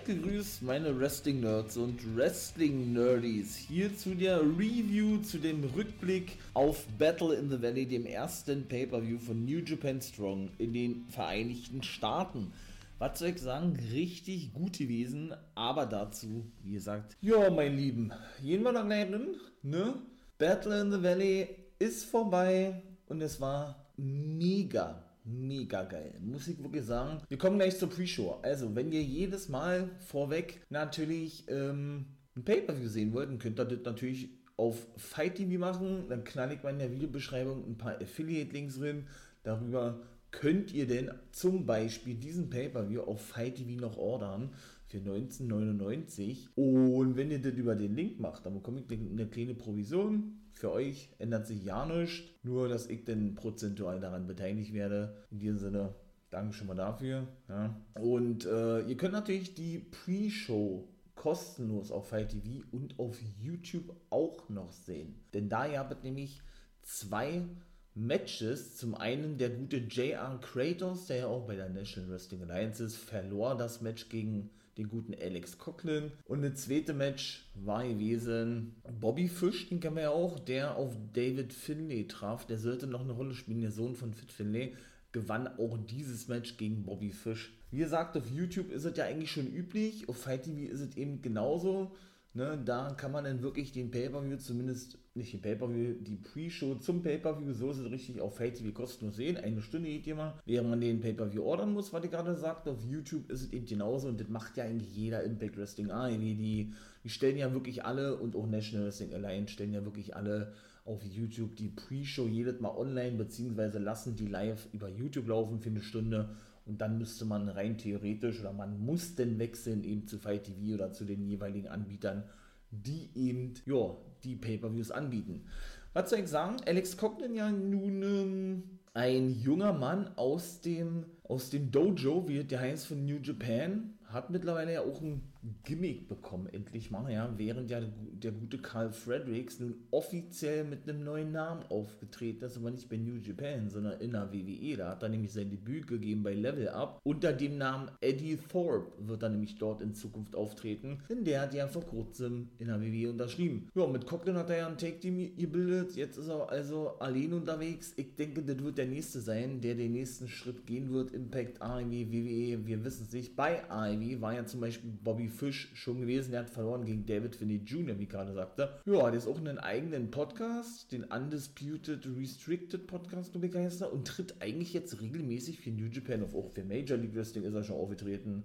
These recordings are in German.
Gegrüßt, meine Wrestling-Nerds und Wrestling-Nerdies. Hier zu der Review, zu dem Rückblick auf Battle in the Valley, dem ersten Pay-Per-View von New Japan Strong in den Vereinigten Staaten. Was soll ich sagen? Richtig gut gewesen, aber dazu, wie gesagt, ja, mein Lieben, gehen wir nach Leiden, ne? Battle in the Valley ist vorbei und es war mega mega geil. Muss ich wirklich sagen. Wir kommen gleich zur Pre-Show. Also, wenn ihr jedes Mal vorweg natürlich ähm, ein Pay-Per-View sehen wollt, dann könnt ihr das natürlich auf Fight TV machen. Dann knall ich mal in der Videobeschreibung ein paar Affiliate-Links drin. Darüber könnt ihr denn zum Beispiel diesen Pay-Per-View auf Fight TV noch ordern für 1999. Und wenn ihr das über den Link macht, dann bekomme ich eine kleine Provision für euch ändert sich ja nichts, nur dass ich dann prozentual daran beteiligt werde. In diesem Sinne, danke schon mal dafür. Ja. Und äh, ihr könnt natürlich die Pre-Show kostenlos auf Fight TV und auf YouTube auch noch sehen. Denn da ihr habt nämlich zwei Matches. Zum einen der gute JR Kratos, der ja auch bei der National Wrestling Alliance ist, verlor das Match gegen den guten Alex Coughlin. Und das zweite Match war gewesen Bobby Fish, den kennen wir ja auch, der auf David Finlay traf. Der sollte noch eine Rolle spielen, der Sohn von Fit Finlay gewann auch dieses Match gegen Bobby Fish. Wie gesagt, auf YouTube ist es ja eigentlich schon üblich, auf Fight TV ist es eben genauso. Ne, da kann man dann wirklich den Pay-Per-View, zumindest nicht den Pay-Per-View, die Pre-Show zum Pay-Per-View, so ist es richtig, auf Fate TV kostenlos sehen. Eine Stunde geht immer, während man den Pay-Per-View ordern muss, was ich gerade sagte. Auf YouTube ist es eben genauso und das macht ja eigentlich jeder Impact Wrestling AEW. Die, die stellen ja wirklich alle und auch National Wrestling Alliance stellen ja wirklich alle auf YouTube die Pre-Show jedes Mal online, beziehungsweise lassen die live über YouTube laufen für eine Stunde und dann müsste man rein theoretisch oder man muss denn wechseln eben zu Fight TV oder zu den jeweiligen Anbietern, die eben ja, die Pay-Per-Views anbieten. Was soll ich sagen? Alex Cognan ja nun ähm, ein junger Mann aus dem, aus dem Dojo, wie der heißt von New Japan, hat mittlerweile ja auch ein Gimmick bekommen, endlich mal, ja, während ja der gute Carl Fredericks nun offiziell mit einem neuen Namen aufgetreten ist, aber nicht bei New Japan, sondern in der WWE. Da hat er nämlich sein Debüt gegeben bei Level Up. Unter dem Namen Eddie Thorpe wird er nämlich dort in Zukunft auftreten, denn der hat ja vor kurzem in der WWE unterschrieben. Ja, mit Coughlin hat er ja ein Take-Team gebildet, jetzt ist er also allein unterwegs. Ich denke, das wird der nächste sein, der den nächsten Schritt gehen wird. Impact, AEW, WWE, wir wissen es nicht. Bei AEW war ja zum Beispiel Bobby Fish schon gewesen. Der hat verloren gegen David Finney Jr., wie gerade sagte. Ja, der ist auch einen eigenen Podcast, den Undisputed Restricted Podcast, glaube ich, heißt er, und tritt eigentlich jetzt regelmäßig für New Japan auf. Auch für Major League Wrestling ist er schon aufgetreten.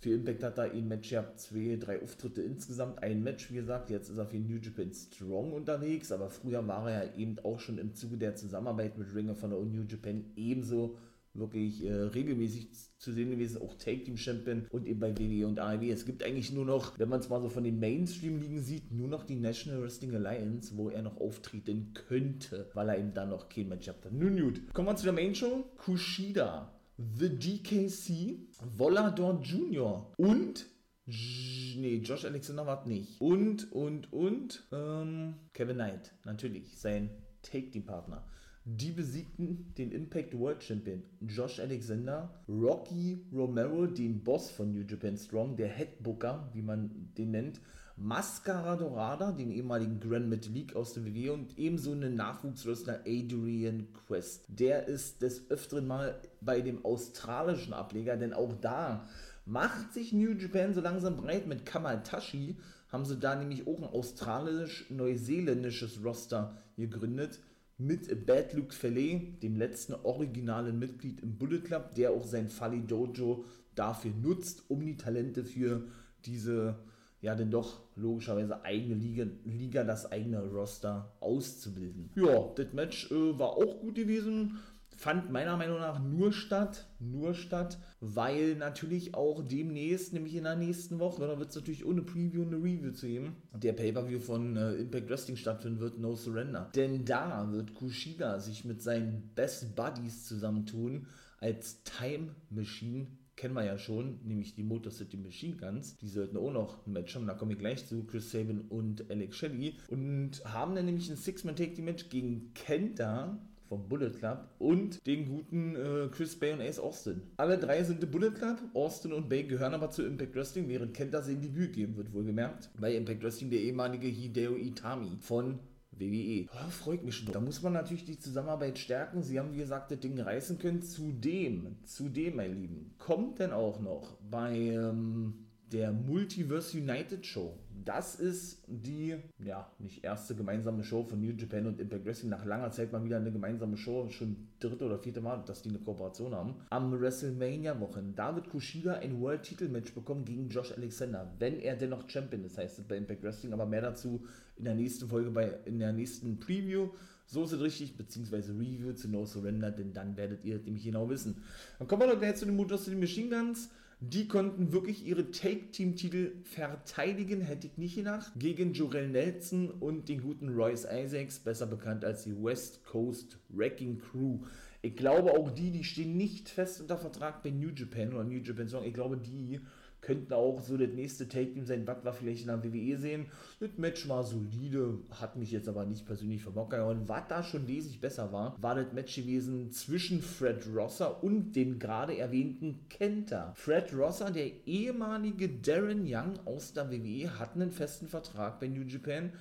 Für Impact hat er ein Match gehabt, zwei, drei Auftritte insgesamt, ein Match, wie gesagt. Jetzt ist er für New Japan Strong unterwegs, aber früher war er ja eben auch schon im Zuge der Zusammenarbeit mit Ringer von der New Japan ebenso wirklich äh, regelmäßig zu sehen gewesen, auch Take Team Champion und eben bei WWE und AEW. Es gibt eigentlich nur noch, wenn man es mal so von den Mainstream-Ligen sieht, nur noch die National Wrestling Alliance, wo er noch auftreten könnte, weil er eben dann noch kein Match hat. Nun gut, kommen wir zu der Main Show. Kushida, The DKC, Volador Jr. und Nee, Josh Alexander war nicht. Und, und, und, ähm, Kevin Knight, natürlich, sein Take-Team-Partner. Die besiegten den Impact World Champion Josh Alexander, Rocky Romero, den Boss von New Japan Strong, der Headbooker, wie man den nennt, Mascara Dorada, den ehemaligen Grand Metalik aus der WWE und ebenso einen Nachwuchswrestler Adrian Quest. Der ist des Öfteren mal bei dem australischen Ableger, denn auch da macht sich New Japan so langsam breit mit Kamatashi, haben sie da nämlich auch ein australisch-neuseeländisches Roster gegründet mit Bad Luke Fale, dem letzten originalen Mitglied im Bullet Club, der auch sein Fali Dojo dafür nutzt, um die Talente für diese ja denn doch logischerweise eigene Liga, Liga das eigene Roster auszubilden. Ja, das Match äh, war auch gut gewesen fand meiner Meinung nach nur statt, nur statt, weil natürlich auch demnächst, nämlich in der nächsten Woche, da wird es natürlich ohne Preview eine Review zu geben, der Pay-Per-View von äh, Impact Wrestling stattfinden wird, No Surrender. Denn da wird Kushida sich mit seinen Best Buddies zusammentun als Time Machine kennen wir ja schon, nämlich die Motor City Machine Guns. Die sollten auch noch ein Match haben, da komme ich gleich zu, Chris Sabin und Alex Shelley. Und haben dann nämlich ein Six-Man-Take-Match gegen Kenta, vom Bullet Club und den guten äh, Chris Bay und Ace Austin. Alle drei sind der Bullet Club, Austin und Bay gehören aber zu Impact Wrestling, während Kenta sein Debüt geben wird, wohlgemerkt. Bei Impact Wrestling der ehemalige Hideo Itami von WWE. Oh, freut mich schon. Da muss man natürlich die Zusammenarbeit stärken. Sie haben, wie gesagt, das Ding reißen können. Zudem, zudem, mein Lieben, kommt denn auch noch bei ähm, der Multiverse United Show das ist die, ja, nicht erste gemeinsame Show von New Japan und Impact Wrestling. Nach langer Zeit mal wieder eine gemeinsame Show, schon dritte oder vierte Mal, dass die eine Kooperation haben. Am WrestleMania-Wochen. Da wird Kushida ein World-Titel-Match bekommen gegen Josh Alexander, wenn er dennoch Champion ist, heißt es bei Impact Wrestling. Aber mehr dazu in der nächsten Folge, bei, in der nächsten Preview. So ist es richtig, beziehungsweise Review zu No Surrender, denn dann werdet ihr nämlich genau wissen. Dann kommen wir doch gleich zu den Motors zu den Machine Guns. Die konnten wirklich ihre Take-Team-Titel verteidigen, hätte ich nicht gedacht, gegen Jorel Nelson und den guten Royce Isaacs, besser bekannt als die West Coast Wrecking Crew. Ich glaube auch die, die stehen nicht fest unter Vertrag bei New Japan oder New Japan Song. Ich glaube, die könnten auch so das nächste Take-Team sein, was wir vielleicht in der WWE sehen. Das Match war solide, hat mich jetzt aber nicht persönlich verbockert. Und was da schon wesentlich besser war, war das Match gewesen zwischen Fred Rosser und dem gerade erwähnten Kenta. Fred Rosser, der ehemalige Darren Young aus der WWE, hat einen festen Vertrag bei New Japan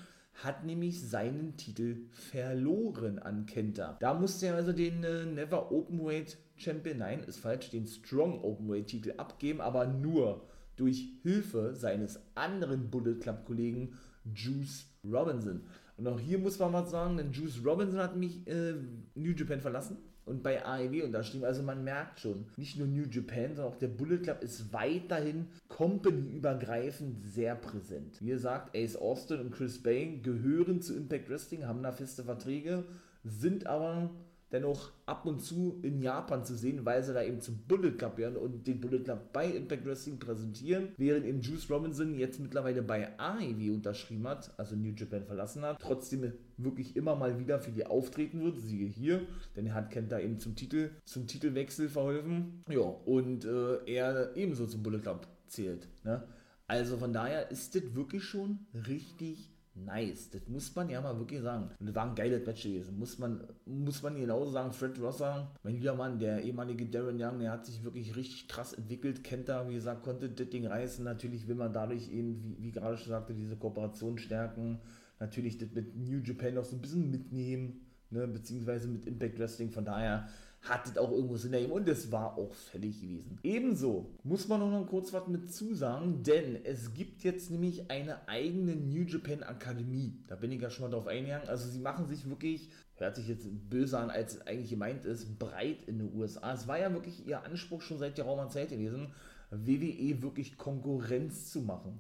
hat nämlich seinen Titel verloren an Kenta. Da musste er also den äh, Never Openweight Champion, nein, ist falsch, den Strong Openweight Titel abgeben, aber nur durch Hilfe seines anderen Bullet Club Kollegen Juice Robinson. Und auch hier muss man mal sagen, denn Juice Robinson hat mich äh, New Japan verlassen und bei AEW unterschrieben. Also man merkt schon, nicht nur New Japan, sondern auch der Bullet Club ist weiterhin company-übergreifend sehr präsent. Wie gesagt, Ace Austin und Chris Bay gehören zu Impact Wrestling, haben da feste Verträge, sind aber dennoch ab und zu in Japan zu sehen, weil sie da eben zum Bullet Club gehören und den Bullet Club bei Impact Wrestling präsentieren, während eben Juice Robinson jetzt mittlerweile bei AEW unterschrieben hat, also New Japan verlassen hat, trotzdem wirklich immer mal wieder für die auftreten wird, siehe hier, denn er hat Kent da eben zum Titel, zum Titelwechsel verholfen, ja, und äh, er ebenso zum Bullet Club zählt, ne? Also von daher ist das wirklich schon richtig nice. Das muss man ja mal wirklich sagen. Und das war ein geiles Match gewesen. Muss man, muss man genauso sagen. Fred Rosser, mein lieber Mann, der ehemalige Darren Young, der hat sich wirklich richtig krass entwickelt. Kennt da, wie gesagt, konnte das Ding reißen. Natürlich will man dadurch eben, wie, wie gerade schon sagte, diese Kooperation stärken. Natürlich das mit New Japan noch so ein bisschen mitnehmen. Ne, beziehungsweise mit Impact Wrestling. Von daher hat es auch irgendwo Sinn ergeben und es war auch fällig gewesen. Ebenso muss man noch kurz was mit zusagen, denn es gibt jetzt nämlich eine eigene New Japan Akademie. Da bin ich ja schon mal drauf eingegangen. Also sie machen sich wirklich, hört sich jetzt böse an, als es eigentlich gemeint ist, breit in den USA. Es war ja wirklich ihr Anspruch schon seit der Raumer Zeit gewesen, WWE wirklich Konkurrenz zu machen.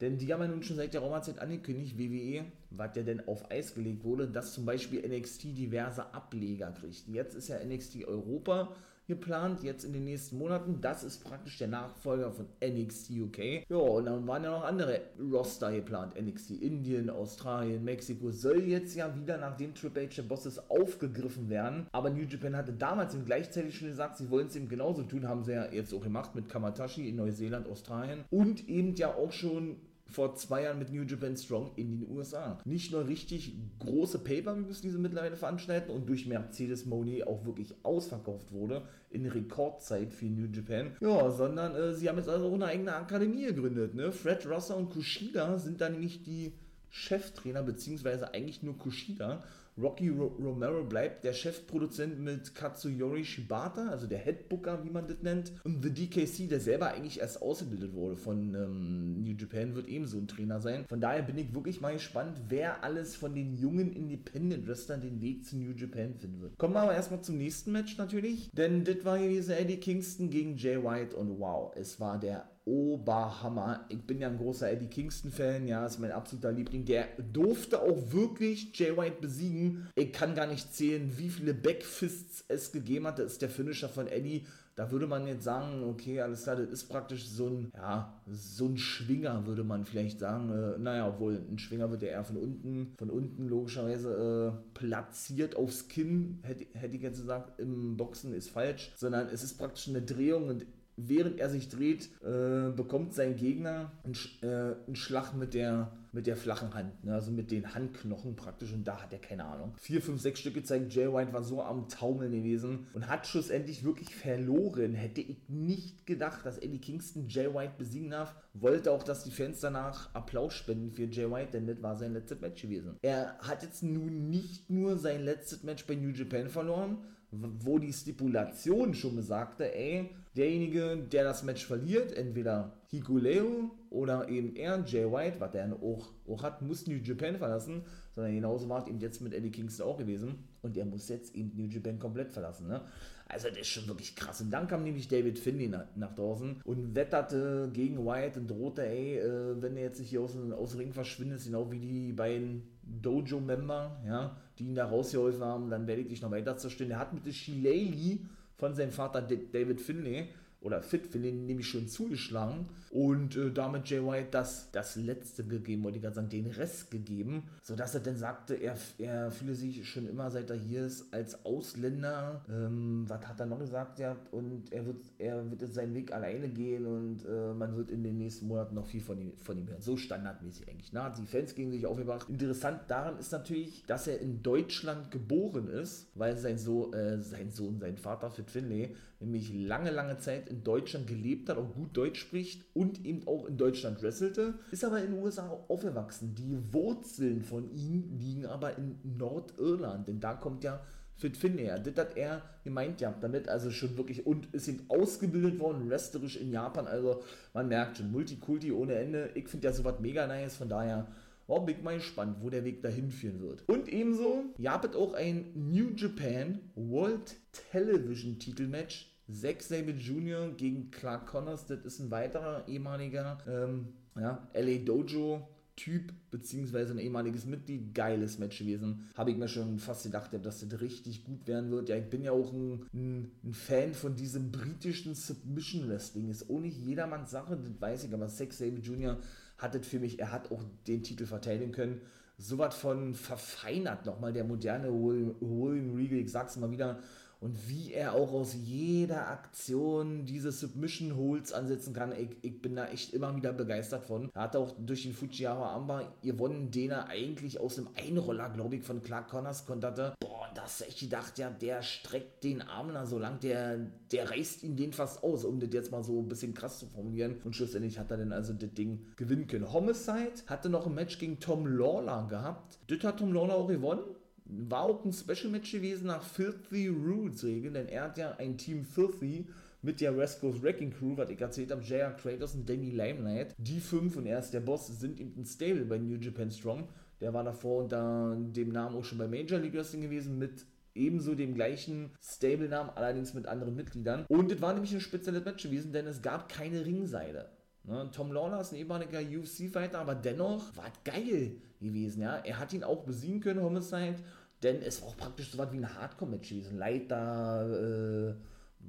Denn die haben ja nun schon seit der Roma-Zeit angekündigt, WWE, was ja denn auf Eis gelegt wurde, dass zum Beispiel NXT diverse Ableger kriegt. Jetzt ist ja NXT Europa geplant, jetzt in den nächsten Monaten. Das ist praktisch der Nachfolger von NXT UK. Ja, und dann waren ja noch andere Roster geplant. NXT Indien, Australien, Mexiko soll jetzt ja wieder nach dem Triple H der Bosses aufgegriffen werden. Aber New Japan hatte damals eben gleichzeitig schon gesagt, sie wollen es eben genauso tun, haben sie ja jetzt auch gemacht mit Kamatashi in Neuseeland, Australien und eben ja auch schon vor zwei Jahren mit New Japan Strong in den USA. Nicht nur richtig große Pay-Per-Views, die sie mittlerweile veranstalten und durch Mercedes Money auch wirklich ausverkauft wurde in Rekordzeit für New Japan. Ja, sondern äh, sie haben jetzt also auch eine eigene Akademie gegründet. Ne? Fred Rosser und Kushida sind da nämlich die Cheftrainer, beziehungsweise eigentlich nur Kushida, Rocky Ro Romero bleibt der Chefproduzent mit Katsuyori Shibata, also der Headbooker, wie man das nennt. Und The DKC, der selber eigentlich erst ausgebildet wurde von ähm, New Japan, wird ebenso ein Trainer sein. Von daher bin ich wirklich mal gespannt, wer alles von den jungen Independent Wrestlern den Weg zu New Japan finden wird. Kommen wir aber erstmal zum nächsten Match natürlich, denn das war hier diese Eddie Kingston gegen Jay White und wow, es war der Oberhammer. Ich bin ja ein großer Eddie Kingston-Fan, ja, ist mein absoluter Liebling. Der durfte auch wirklich Jay White besiegen. Ich kann gar nicht zählen, wie viele Backfists es gegeben hat. Das ist der Finisher von Eddie. Da würde man jetzt sagen, okay, alles klar, das ist praktisch so ein, ja, so ein Schwinger, würde man vielleicht sagen. Äh, naja, obwohl ein Schwinger wird ja eher von unten, von unten logischerweise äh, platziert aufs Kinn, hätte, hätte ich jetzt gesagt, im Boxen ist falsch, sondern es ist praktisch eine Drehung und während er sich dreht, äh, bekommt sein Gegner einen, äh, einen, Schlag mit der, mit der flachen Hand, ne? also mit den Handknochen praktisch und da hat er keine Ahnung. Vier, fünf, sechs Stück gezeigt, Jay White war so am Taumeln gewesen und hat schlussendlich wirklich verloren. Hätte ich nicht gedacht, dass Eddie Kingston Jay White besiegen darf. Wollte auch, dass die Fans danach Applaus spenden für Jay White, denn das war sein letztes Match gewesen. Er hat jetzt nun nicht nur sein letztes Match bei New Japan verloren, wo die Stipulation schon besagte, ey, derjenige, der das Match verliert, entweder Hikuleo oder eben er, Jay White, was der auch, auch hat, muss New Japan verlassen, sondern genauso war es eben jetzt mit Eddie Kingston auch gewesen und der muss jetzt eben New Japan komplett verlassen, ne? Also das ist schon wirklich krass. Und dann kam nämlich David Finley nach, nach draußen und wetterte gegen White und drohte, ey, äh, wenn er jetzt nicht hier aus, aus dem Ring verschwindet, genau wie die beiden Dojo-Member, ja, die ihn da rausgeholfen haben, dann werde ich dich noch weiter zerstören. Er hat mit der Shileli von seinem Vater David Finlay oder Fit Finlay nämlich schon zugeschlagen und äh, damit Jay White das, das letzte gegeben, wollte ich gerade sagen, den Rest gegeben, sodass er dann sagte, er, er fühle sich schon immer, seit er hier ist, als Ausländer, ähm, was hat er noch gesagt, ja, und er wird, er wird seinen Weg alleine gehen und äh, man wird in den nächsten Monaten noch viel von ihm, von ihm hören. So standardmäßig eigentlich. Na, die Fans gegen sich aufgebracht. Interessant daran ist natürlich, dass er in Deutschland geboren ist, weil sein, so äh, sein Sohn, sein Vater Fit Finlay, nämlich lange, lange Zeit in Deutschland gelebt hat, auch gut Deutsch spricht und eben auch in Deutschland wrestelte, ist aber in den USA aufgewachsen. Die Wurzeln von ihm liegen aber in Nordirland, denn da kommt ja Fit Finn her. Das hat er gemeint ja, damit also schon wirklich und ist eben ausgebildet worden, wrestlerisch in Japan, also man merkt schon, Multikulti ohne Ende. Ich finde ja sowas mega nice, von daher Oh, bin ich mal gespannt, wo der Weg dahin führen wird. Und ebenso gab es auch ein New Japan World Television Titelmatch Zack Sabre Jr. gegen Clark Connors, das ist ein weiterer ehemaliger ähm, ja, LA Dojo Typ, beziehungsweise ein ehemaliges Mitglied, geiles Match gewesen. Habe ich mir schon fast gedacht, dass das richtig gut werden wird. Ja, ich bin ja auch ein, ein, Fan von diesem britischen Submission Wrestling. Ist ohne jedermanns Sache, das weiß ich, aber Zack Sabre Jr. hat das für mich, er hat auch den Titel verteidigen können. So was von verfeinert nochmal der moderne William Regal, ich sag's mal wieder, und wie er auch aus jeder Aktion diese Submission Holds ansetzen kann. Ich, ich bin da echt immer wieder begeistert von. Er hat auch durch den Fujiwara Amba gewonnen, den er eigentlich aus einem Einroller, glaube ich, von Clark Connors konnte. Boah, das echt gedacht, ja, der streckt den Arm da so lang, der, der reißt ihn den fast aus, um das jetzt mal so ein bisschen krass zu formulieren. Und schlussendlich hat er dann also das Ding gewinnen können. Homicide hatte noch ein Match gegen Tom Lawler gehabt. Das hat Tom Lawler auch gewonnen war auch ein Special Match gewesen nach Filthy Rules Regeln, denn er hat ja ein Team Filthy mit der West Coast Wrecking Crew, was ich erzählt habe, J.R. Kratos und Danny Limelight. Die fünf und er ist der Boss, sind eben ein Stable bei New Japan Strong. Der war davor unter dem Namen auch schon bei Major League Wrestling gewesen mit ebenso dem gleichen Stable-Namen, allerdings mit anderen Mitgliedern. Und es war nämlich ein spezielles Match gewesen, denn es gab keine Ringseile. Ne, Tom Lawler ist ein ehemaliger UFC-Fighter, aber dennoch war es geil gewesen. Ja? Er hat ihn auch besiegen können, Homicide, denn es war auch praktisch so was wie ein Hardcore-Match gewesen. Leiter, äh,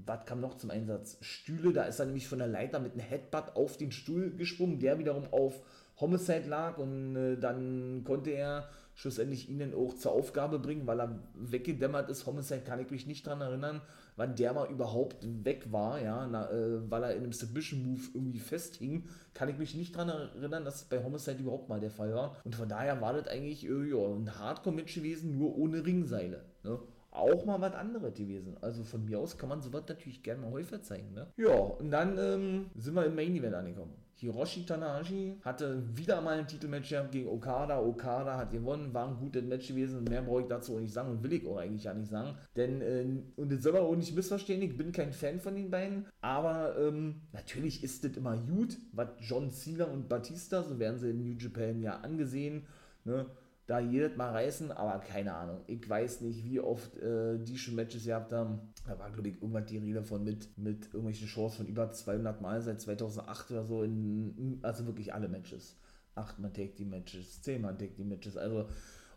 was kam noch zum Einsatz? Stühle, da ist er nämlich von der Leiter mit einem Headbutt auf den Stuhl gesprungen, der wiederum auf Homicide lag und äh, dann konnte er schlussendlich ihn auch zur Aufgabe bringen, weil er weggedämmert ist. Homicide kann ich mich nicht daran erinnern, wann der mal überhaupt weg war, ja, na, äh, weil er in einem Submission Move irgendwie festhing. Kann ich mich nicht daran erinnern, dass es bei Homicide überhaupt mal der Fall war. Und von daher war das eigentlich äh, ja, ein Hardcore-Match gewesen, nur ohne Ringseile. Ne? auch mal was anderes gewesen. Also von mir aus kann man sowas natürlich gerne mal häufiger zeigen. Ne? Ja, und dann ähm, sind wir im Main Event angekommen. Hiroshi Tanahashi hatte wieder mal ein Titelmatch gegen Okada. Okada hat gewonnen, war ein gutes Match gewesen. Mehr brauche ich dazu auch nicht sagen und will ich auch eigentlich ja nicht sagen. Denn, äh, und das soll man auch nicht missverstehen, ich bin kein Fan von den beiden. Aber ähm, natürlich ist das immer gut, was John Cena und Batista, so werden sie in New Japan ja angesehen, ne? Da jedes Mal reißen, aber keine Ahnung. Ich weiß nicht, wie oft äh, die schon Matches gehabt haben. Da war, glaube ich, irgendwann die Rede von mit, mit irgendwelchen Shows von über 200 Mal seit 2008 oder so. In, also wirklich alle Matches. 8 man Take die Matches, 10 man Take die Matches. Also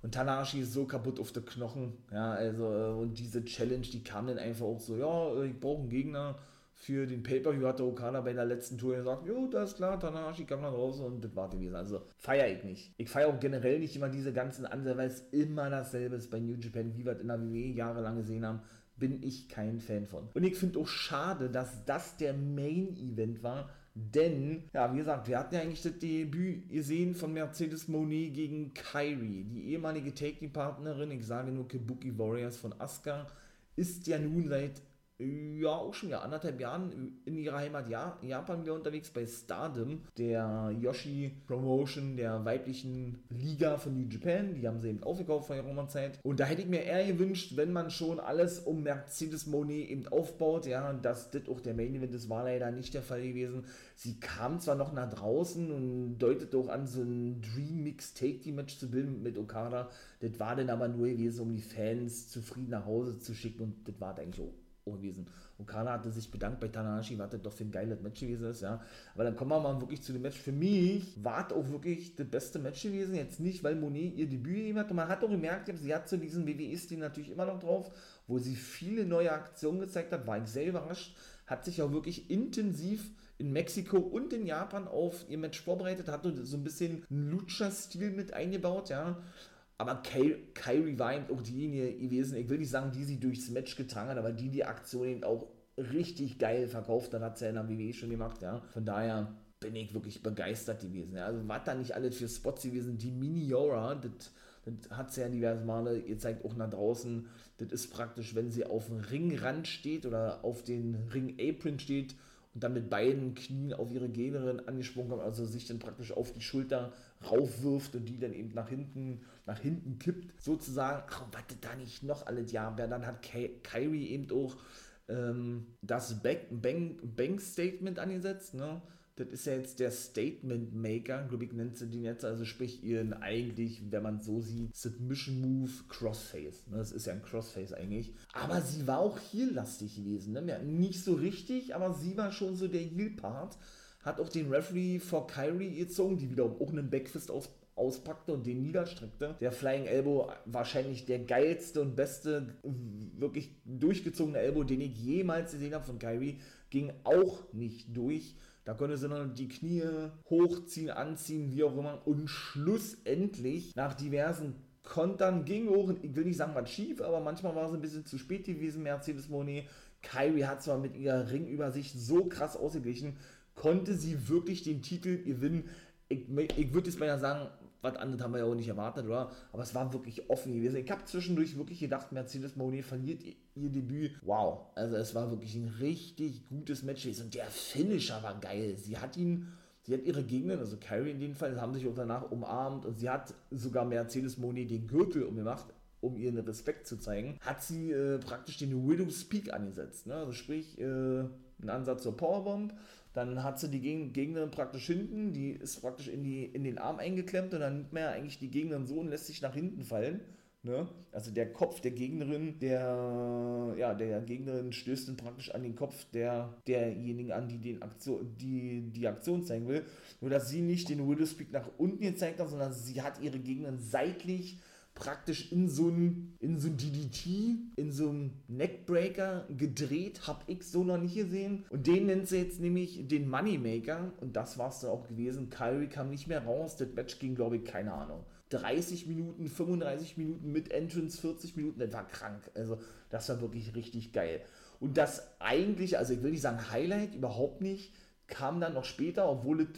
und Tanahashi ist so kaputt auf den Knochen. Ja, also, äh, und diese Challenge, die kam dann einfach auch so, ja, äh, ich brauche einen Gegner für den Pay-Per-View hatte Okada bei der letzten Tour gesagt, jo, das ist klar, Tanahashi kam dann raus und das war gewesen. Also feiere ich nicht. Ich feiere auch generell nicht immer diese ganzen Ansätze, weil es immer dasselbe ist bei New Japan, wie wir es in der WWE jahrelang gesehen haben, bin ich kein Fan von. Und ich finde auch schade, dass das der Main-Event war, denn, ja, wie gesagt, wir hatten ja eigentlich das Debüt gesehen von Mercedes Monet gegen Kyrie, die ehemalige Taking-Partnerin, ich sage nur Kabuki Warriors von Asuka, ist ja nun seit ja, auch schon ja anderthalb Jahren in ihrer Heimat Japan wieder unterwegs bei Stardom, der Yoshi Promotion der weiblichen Liga von New Japan. Die haben sie eben aufgekauft vor ihrer Zeit. Und da hätte ich mir eher gewünscht, wenn man schon alles um Mercedes Monet eben aufbaut, ja, dass das auch der Main Event ist, war leider nicht der Fall gewesen. Sie kam zwar noch nach draußen und deutet auch an, so ein Dream Mix Take Team Match zu bilden mit Okada. Das war dann aber nur gewesen, um die Fans zufrieden nach Hause zu schicken und das war eigentlich auch gewesen. Und Kana hatte sich bedankt bei Tanahashi, was doch für ein geiles Match gewesen ist, ja. Aber dann kommen wir mal wirklich zu dem Match. Für mich war es auch wirklich das beste Match gewesen. Jetzt nicht, weil Monet ihr Debüt gegeben hat. Und man hat auch gemerkt, sie hat zu diesem WWE-Stil natürlich immer noch drauf, wo sie viele neue Aktionen gezeigt hat. War ich sehr überrascht. Hat sich auch wirklich intensiv in Mexiko und in Japan auf ihr Match vorbereitet, hat so ein bisschen Lucha-Stil mit eingebaut, ja. Aber Ky Kyrie war eben auch diejenige gewesen, ich will nicht sagen, die sie durchs Match getragen hat, aber die die Aktion eben auch richtig geil verkauft hat, hat sie ja in der WWE schon gemacht, ja. Von daher bin ich wirklich begeistert gewesen. Ja. Also was da nicht alles für Spots gewesen, die Mini-Aura, das, das hat sie ja diverse Male, ihr zeigt auch nach draußen, das ist praktisch, wenn sie auf dem Ringrand steht oder auf den Ring-Apron steht und dann mit beiden Knien auf ihre Gegnerin angesprungen kommt, also sich dann praktisch auf die Schulter raufwirft und die dann eben nach hinten, nach hinten kippt, sozusagen, ach, warte da nicht noch alles, ja, aber dann hat Ky Kyrie eben auch ähm, das Bank-Statement angesetzt, ne, das ist ja jetzt der Statement Maker, glaube ich, nennt sie den jetzt, also sprich ihren eigentlich, wenn man so sieht, Submission Move Crossface. Ne? Das ist ja ein Crossface eigentlich. Aber sie war auch heel-lastig gewesen. Ne? Nicht so richtig, aber sie war schon so der Heel-Part. Hat auch den Referee vor Kyrie gezogen, die wiederum auch einen Backfist aus, auspackte und den niederstreckte. Der Flying Elbow, wahrscheinlich der geilste und beste, wirklich durchgezogene Elbow, den ich jemals gesehen habe von Kyrie, ging auch nicht durch. Da konnte sie dann die Knie hochziehen, anziehen, wie auch immer. Und schlussendlich, nach diversen Kontern ging auch, ich will nicht sagen, was schief, aber manchmal war es ein bisschen zu spät gewesen, Mercedes Monet. Kyrie hat zwar mit ihrer Ringübersicht so krass ausgeglichen, konnte sie wirklich den Titel gewinnen. Ich, ich würde jetzt mal sagen, was anderes haben wir ja auch nicht erwartet, oder? Aber es war wirklich offen gewesen. Ich habe zwischendurch wirklich gedacht, Mercedes Monet verliert ihr Debüt. Wow, also es war wirklich ein richtig gutes Match gewesen. Und der Finisher war geil. Sie hat ihn, sie hat ihre Gegner, also Kyrie in dem Fall, haben sich auch danach umarmt und sie hat sogar Mercedes Monet den Gürtel umgemacht um ihren Respekt zu zeigen, hat sie äh, praktisch den Widow's Peak angesetzt. Ne? Also sprich, äh, einen Ansatz zur Powerbomb, dann hat sie die Gegnerin praktisch hinten, die ist praktisch in, die, in den Arm eingeklemmt und dann nimmt man ja eigentlich die Gegnerin so und lässt sich nach hinten fallen. Ne? Also der Kopf der Gegnerin, der, ja, der Gegnerin stößt dann praktisch an den Kopf der, derjenigen an, die, den Aktion, die die Aktion zeigen will. Nur dass sie nicht den Widow's Peak nach unten gezeigt hat, sondern sie hat ihre Gegnerin seitlich praktisch in so ein, in so DDT, in so einem Neckbreaker gedreht, hab ich so noch nicht gesehen. Und den nennt sie jetzt nämlich den Moneymaker und das war's dann auch gewesen. Kyrie kam nicht mehr raus, das Match ging, glaube ich, keine Ahnung. 30 Minuten, 35 Minuten mit Entrance, 40 Minuten, das war krank. Also, das war wirklich richtig geil. Und das eigentlich, also ich will nicht sagen Highlight, überhaupt nicht, kam dann noch später, obwohl es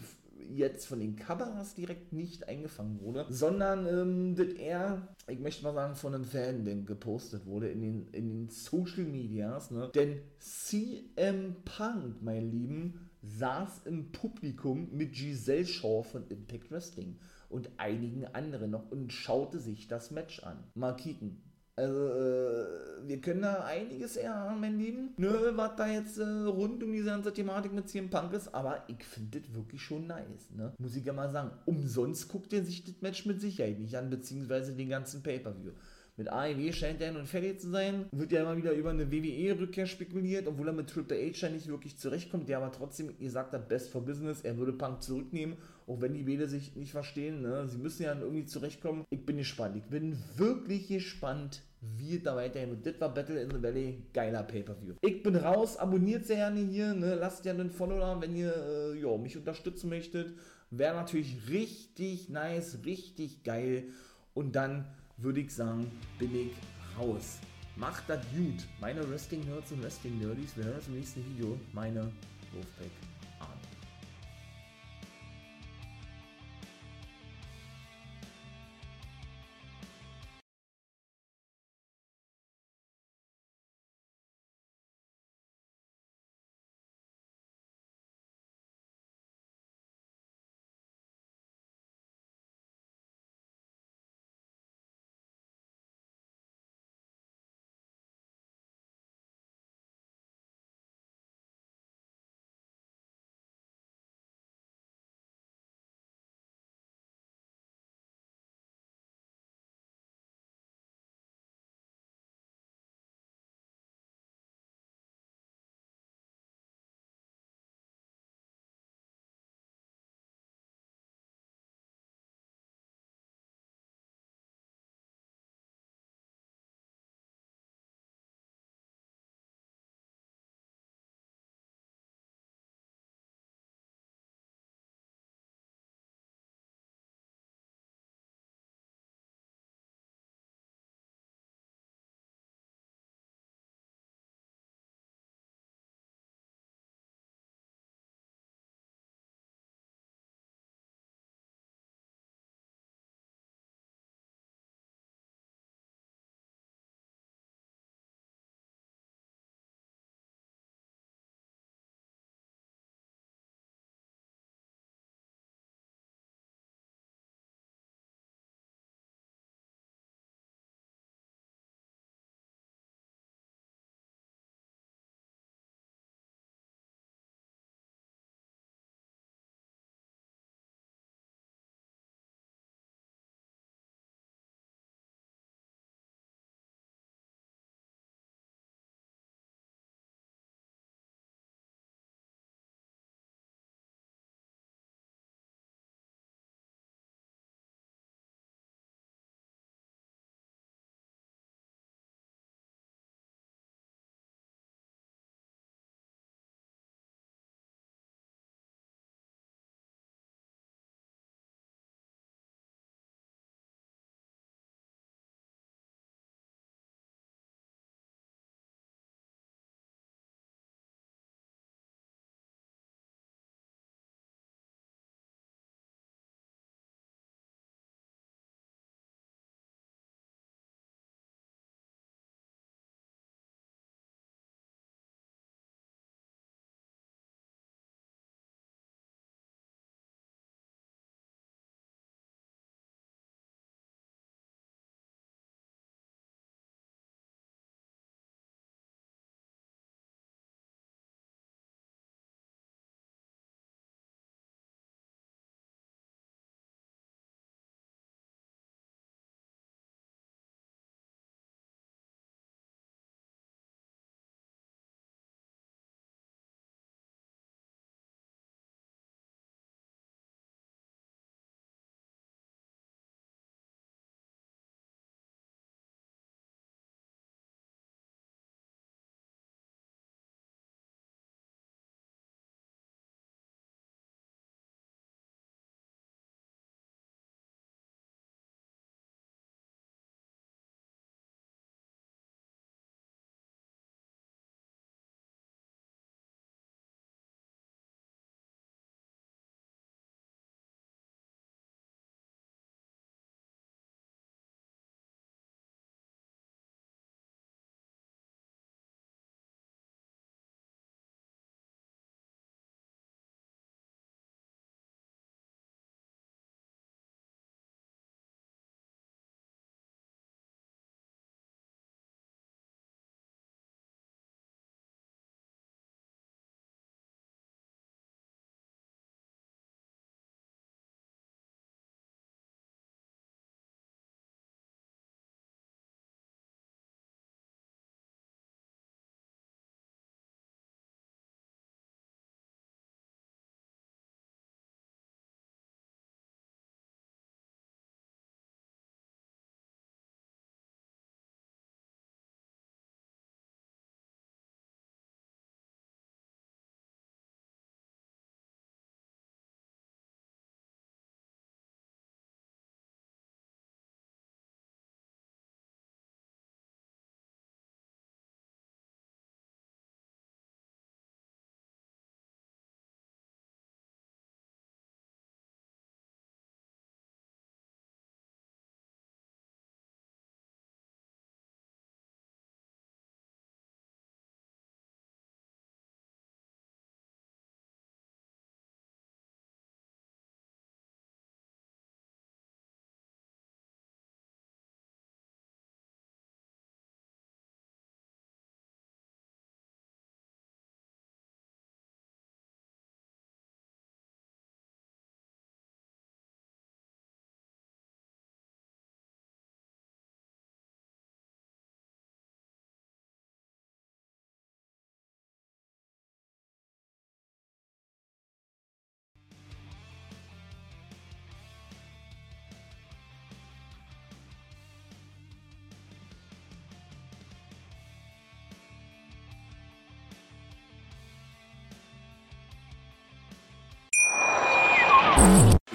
jetzt von den Kameras direkt nicht eingefangen wurde, sondern ähm, dass er, ich möchte mal sagen, von einem Fan, den gepostet wurde in den, in den Social Medias, ne? Denn CM Punk, mein Lieben, saß im Publikum mit Giselle Shaw von Impact Wrestling und einigen anderen noch und schaute sich das Match an. Mal kicken. Also, äh, wir können da einiges erahnen, mein Lieben. Nö, was da jetzt äh, rund um diese ganze Thematik mit CM Punk ist, aber ich finde das wirklich schon nice, ne? Muss ich ja mal sagen. Umsonst guckt er sich das Match mit Sicherheit nicht an, beziehungsweise den ganzen Pay-Per-View. Mit AEW scheint er nun fertig zu sein. Wird ja immer wieder über eine WWE-Rückkehr spekuliert, obwohl er mit Triple H ja nicht wirklich zurechtkommt, der aber trotzdem gesagt hat, best for business, er würde Punk zurücknehmen, auch wenn die beide sich nicht verstehen. Ne? Sie müssen ja irgendwie zurechtkommen. Ich bin gespannt. Ich bin wirklich gespannt, wie da weiterhin. Und das war Battle in the Valley, geiler Pay-Per-View. Ich bin raus, abonniert sehr gerne hier, ne? lasst gerne einen Follow da, wenn ihr äh, jo, mich unterstützen möchtet. Wäre natürlich richtig nice, richtig geil. Und dann würde ich sagen, bin ich raus. Macht das gut. Meine Wrestling-Nerds und Wrestling-Nerdies. Wir hören uns im nächsten Video. Meine Wolfpack.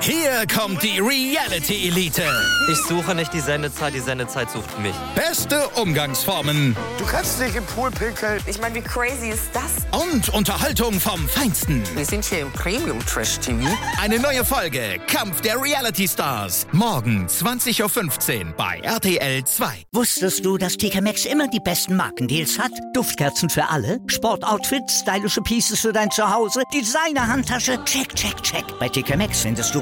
Hier kommt die Reality Elite. Ich suche nicht die Sendezeit, die Sendezeit sucht mich. Beste Umgangsformen Du kannst nicht im Pool pinkeln. Ich meine, wie crazy ist das? und Unterhaltung vom Feinsten. Wir sind hier im Premium Trash TV. Eine neue Folge Kampf der Reality Stars. Morgen 20.15 Uhr bei RTL 2. Wusstest du, dass TK Maxx immer die besten Markendeals hat? Duftkerzen für alle, Sportoutfits, stylische Pieces für dein Zuhause, Designer-Handtasche, check, check, check. Bei TK Maxx findest du